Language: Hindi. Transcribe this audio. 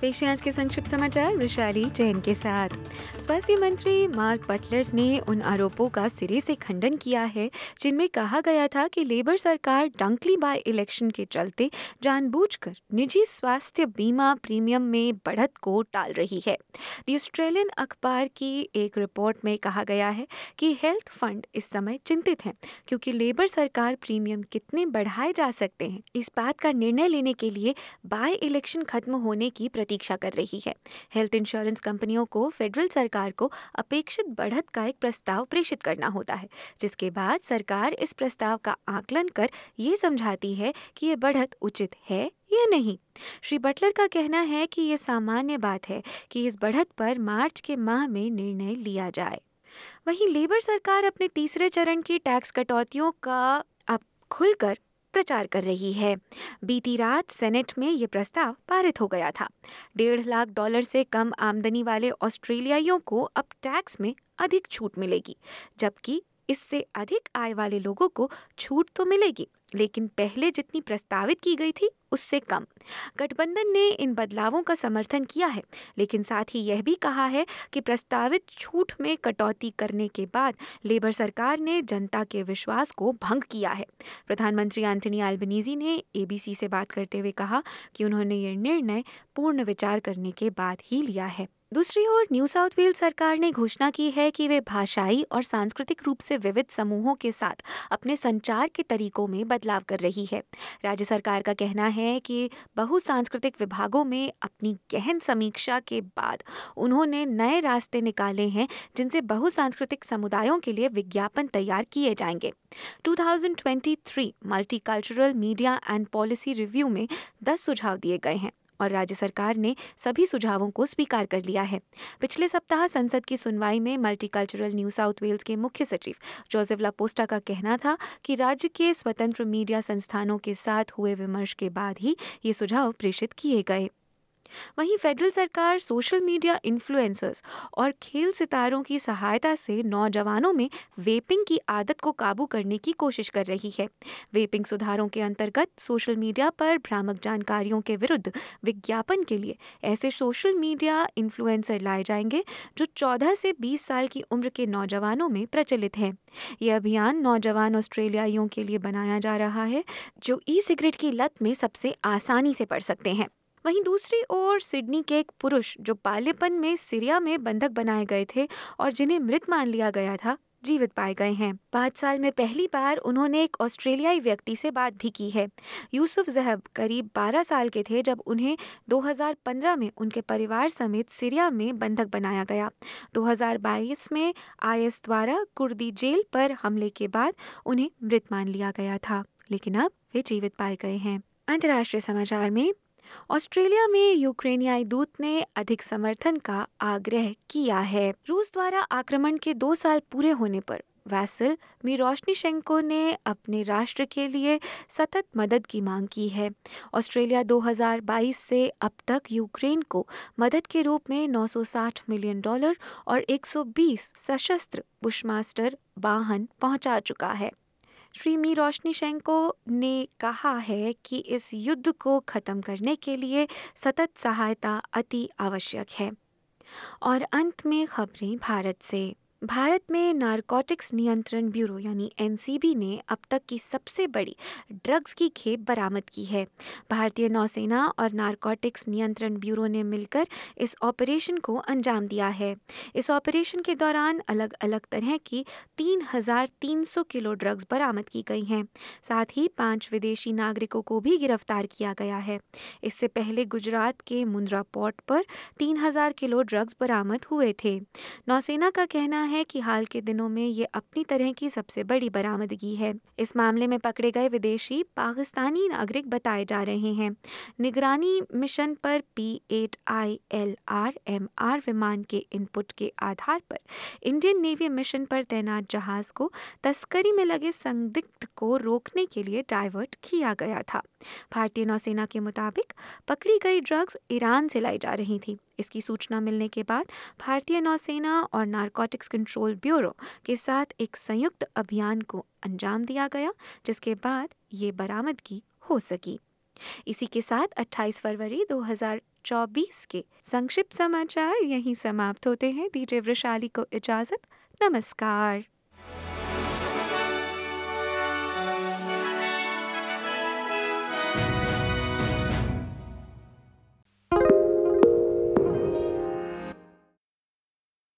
पेश आज के संक्षिप्त समाचार विशाली जैन के साथ। स्वास्थ्य मंत्री मार्क बटलर ने उन आरोपों का सिरे से खंडन किया है, जिनमें कहा गया था कि लेबर सरकार डंकली बाय इलेक्शन के चलते जानबूझकर निजी स्वास्थ्य बीमा प्रीमियम में बढ़त को टाल रही है। द ऑस्ट्रेलियन अखबार की एक रिपोर्ट में कहा गया है कि हेल्थ फंड इस समय चिंतित हैं, क्योंकि लेबर सरकार प्रीमियम कितने बढ़ाए जा सकते हैं, इस बात का निर्णय लेने के लिए बाय इलेक्शन खत्म होने की प्रतीक्षा कर रही है। हेल्थ इंश्योरेंस कंपनियों को फेडरल सरकार को अपेक्षित बढ़त का एक प्रस्ताव प्रेषित करना होता है, जिसके बाद सरकार इस प्रस्ताव का आकलन कर ये समझाती है कि ये बढ़त उचित है या नहीं। श्री बटलर का कहना है कि ये सामान्य बात है कि इस बढ़त पर मार्च के माह में निर्णय लिया जाए। वहीं लेबर सरकार अपने तीसरे चरण की टैक्स कटौतियों का अब खुलकर प्रचार कर रही है। बीती रात सेनेट में ये प्रस्ताव पारित हो गया था। डेढ़ लाख डॉलर से कम आमदनी वाले ऑस्ट्रेलियाइयों को अब टैक्स में अधिक छूट मिलेगी, जबकि इससे अधिक आय वाले लोगों को छूट तो मिलेगी, लेकिन पहले जितनी प्रस्तावित की गई थी, उससे कम। गठबंधन ने इन बदलावों का समर्थन किया है, लेकिन साथ ही यह भी कहा है कि प्रस्तावित छूट में कटौती करने के बाद लेबर सरकार ने जनता के विश्वास को भंग किया है। प्रधानमंत्री एंथनी एल्बनीजी ने एबीसी से बात करते हुए कहा कि उन्होंने यह निर्णय पूर्ण विचार करने के बाद ही लिया है। दूसरी ओर, न्यू साउथ वेल्स सरकार ने घोषणा की है कि वे भाषाई और सांस्कृतिक रूप से विविध समूहों के साथ अपने संचार के तरीकों में बदलाव कर रही है। राज्य सरकार का कहना है कि बहुसांस्कृतिक विभागों में अपनी गहन समीक्षा के बाद उन्होंने नए रास्ते निकाले हैं, जिनसे बहुसांस्कृतिक समुदायों के लिए विज्ञापन तैयार किए जाएँगे। 2023 multicultural media and policy review में 10 सुझाव दिए गए हैं। और राज्य सरकार ने सभी सुझावों को स्वीकार कर लिया है। पिछले सप्ताह संसद की सुनवाई में मल्टीकल्चरल न्यू साउथ वेल्स के मुख्य सचिव जोसेफ लापोस्टा का कहना था कि राज्य के स्वतंत्र मीडिया संस्थानों के साथ हुए विमर्श के बाद ही ये सुझाव प्रेषित किए गए। वहीं फेडरल सरकार सोशल मीडिया इन्फ्लुएंसर्स और खेल सितारों की सहायता से नौजवानों में वेपिंग की आदत को काबू करने की कोशिश कर रही है। वेपिंग सुधारों के अंतर्गत सोशल मीडिया पर भ्रामक जानकारियों के विरुद्ध विज्ञापन के लिए ऐसे सोशल मीडिया इन्फ्लुएंसर लाए जाएँगे जो 14 से 20 साल की उम्र के नौजवानों में प्रचलित हैं। ये अभियान नौजवान ऑस्ट्रेलियाइयों के लिए बनाया जा रहा है, जो ई सिगरेट की लत में सबसे आसानी से पड़ सकते हैं। वहीं दूसरी ओर सिडनी के एक पुरुष जो बाल्यपन में सीरिया में बंधक बनाए गए थे और जिन्हें मृत मान लिया गया था, जीवित पाए गए हैं। पाँच साल में पहली बार उन्होंने एक ऑस्ट्रेलियाई व्यक्ति से बात भी की है। यूसुफ जहब करीब 12 साल के थे जब उन्हें 2015 में उनके परिवार समेत सीरिया में बंधक बनाया गया। 2022 में आईएस द्वारा कुर्दी जेल पर हमले के बाद उन्हें मृत मान लिया गया था, लेकिन अब वे जीवित पाए गए हैं। अंतर्राष्ट्रीय समाचार में ऑस्ट्रेलिया में यूक्रेनियाई दूत ने अधिक समर्थन का आग्रह किया है। रूस द्वारा आक्रमण के दो साल पूरे होने पर वैसल मिरोशनिशेंको ने अपने राष्ट्र के लिए सतत मदद की मांग की है। ऑस्ट्रेलिया 2022 से अब तक यूक्रेन को मदद के रूप में 960 मिलियन डॉलर और 120 सशस्त्र बुशमास्टर वाहन पहुँचा चुका है। श्री मी रोशनी शेंको ने कहा है कि इस युद्ध को खत्म करने के लिए सतत सहायता अति आवश्यक है। और अंत में खबरें भारत से। भारत में नारकोटिक्स नियंत्रण ब्यूरो यानी एनसीबी ने अब तक की सबसे बड़ी ड्रग्स की खेप बरामद की है। भारतीय नौसेना और नारकोटिक्स नियंत्रण ब्यूरो ने मिलकर इस ऑपरेशन को अंजाम दिया है। इस ऑपरेशन के दौरान अलग अलग तरह की 3,300 किलो ड्रग्स बरामद की गई हैं। साथ ही पाँच विदेशी नागरिकों को भी गिरफ़्तार किया गया है। इससे पहले गुजरात के मुंद्रा पोर्ट पर 3,000 किलो ड्रग्स बरामद हुए थे। नौसेना का कहना है कि हाल के दिनों में ये अपनी तरह की सबसे बड़ी बरामदगी है। इस मामले में पकड़े गए विदेशी पाकिस्तानी नागरिक बताए जा रहे हैं। निगरानी मिशन पर P eight I L R M R विमान के इनपुट के आधार पर इंडियन नेवी मिशन पर तैनात जहाज़ को तस्करी में लगे संदिग्ध को रोकने के लिए डाइवर्ट किया गया था। भारतीय नौसेना के मुताबिक पकड़ी गई ड्रग्स ईरान से लाई जा रही थी। इसकी सूचना मिलने के बाद भारतीय नौसेना और नारकोटिक्स कंट्रोल ब्यूरो के साथ एक संयुक्त अभियान को अंजाम दिया गया, जिसके बाद ये बरामदगी हो सकी। इसी के साथ 28 फरवरी 2024 के संक्षिप्त समाचार यहीं समाप्त होते हैं। दीजिए वृशाली को इजाज़त, नमस्कार।